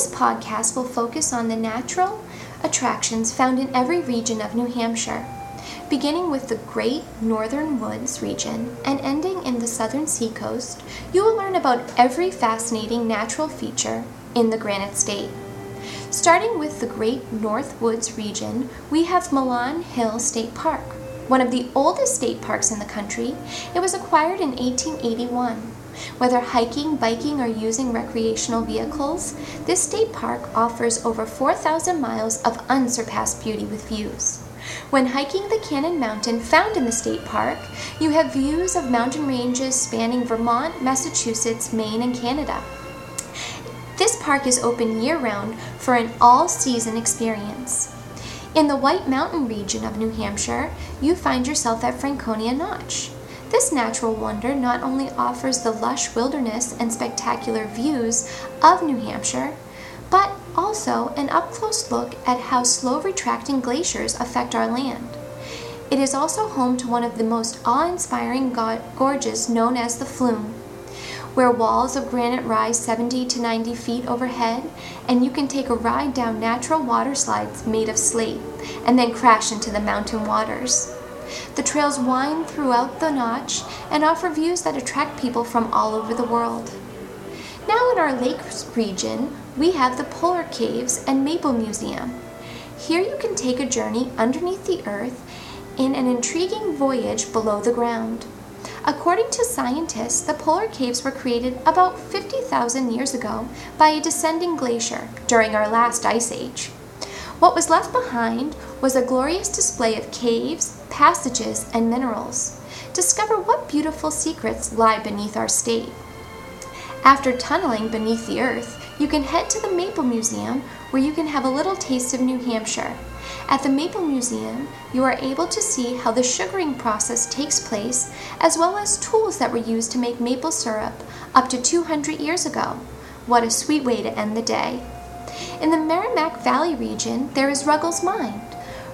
This podcast will focus on the natural attractions found in every region of New Hampshire, beginning with the Great Northern Woods region and ending in the southern seacoast. You will learn about every fascinating natural feature in the Granite State. Starting with the Great North Woods region, we have Milan Hill State Park, one of the oldest state parks in the country. It was acquired in 1881. Whether hiking, biking, or using recreational vehicles, this state park offers over 4,000 miles of unsurpassed beauty with views. When hiking the Cannon Mountain found in the state park, you have views of mountain ranges spanning Vermont, Massachusetts, Maine, and Canada. This park is open year round for an all season experience. In the White Mountain region of New Hampshire, you find yourself at Franconia Notch. This natural wonder not only offers the lush wilderness and spectacular views of New Hampshire, but also an up close look at how slow retracting glaciers affect our land. It is also home to one of the most awe inspiring gorges known as the Flume, where walls of granite rise 70 to 90 feet overhead, and you can take a ride down natural water slides made of slate and then crash into the mountain waters. The trails wind throughout the notch and offer views that attract people from all over the world. Now in our lakes region, we have the Polar Caves and Maple Museum. Here you can take a journey underneath the earth in an intriguing voyage below the ground. According to scientists, the polar caves were created about 50,000 years ago by a descending glacier during our last ice age. What was left behind was a glorious display of caves, passages, and minerals. Discover what beautiful secrets lie beneath our state. After tunneling beneath the earth, you can head to the Maple Museum where you can have a little taste of New Hampshire. At the Maple Museum, you are able to see how the sugaring process takes place, as well as tools that were used to make maple syrup up to 200 years ago. What a sweet way to end the day! In the Merrimack Valley region, there is Ruggles Mine.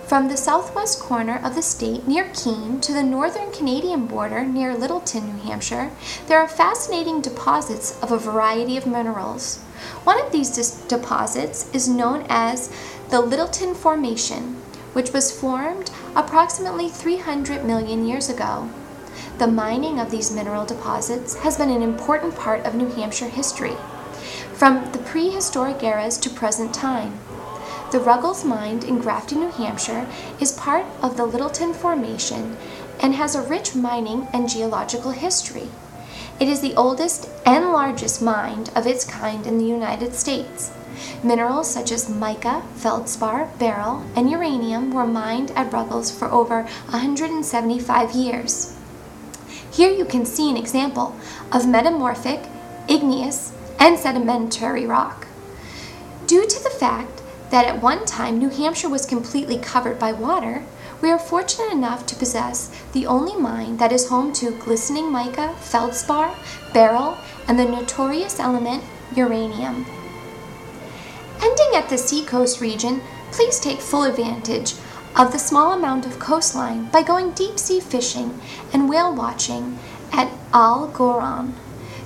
From the southwest corner of the state near Keene to the northern Canadian border near Littleton, New Hampshire, there are fascinating deposits of a variety of minerals. One of these deposits is known as the Littleton Formation, which was formed approximately 300 million years ago. The mining of these mineral deposits has been an important part of New Hampshire history from the prehistoric eras to present time. The Ruggles Mine in Grafton, New Hampshire is part of the Littleton Formation and has a rich mining and geological history. It is the oldest and largest mine of its kind in the United States. Minerals such as mica, feldspar, beryl, and uranium were mined at Ruggles for over 175 years. Here you can see an example of metamorphic, igneous, and sedimentary rock. Due to the fact that at one time New Hampshire was completely covered by water, we are fortunate enough to possess the only mine that is home to glistening mica, feldspar, beryl, and the notorious element uranium. Ending at the seacoast region, please take full advantage of the small amount of coastline by going deep sea fishing and whale watching at Al Gauron.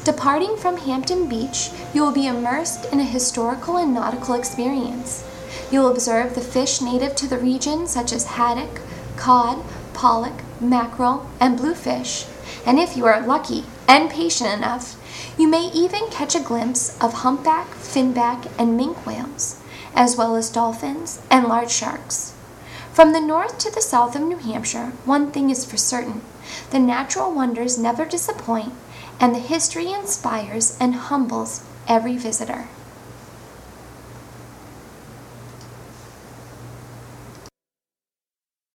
Departing from Hampton Beach, you will be immersed in a historical and nautical experience. You'll observe the fish native to the region, such as haddock, cod, pollock, mackerel, and bluefish. And if you are lucky and patient enough, you may even catch a glimpse of humpback, finback, and minke whales, as well as dolphins and large sharks. From the north to the south of New Hampshire, one thing is for certain the natural wonders never disappoint and the history inspires and humbles every visitor.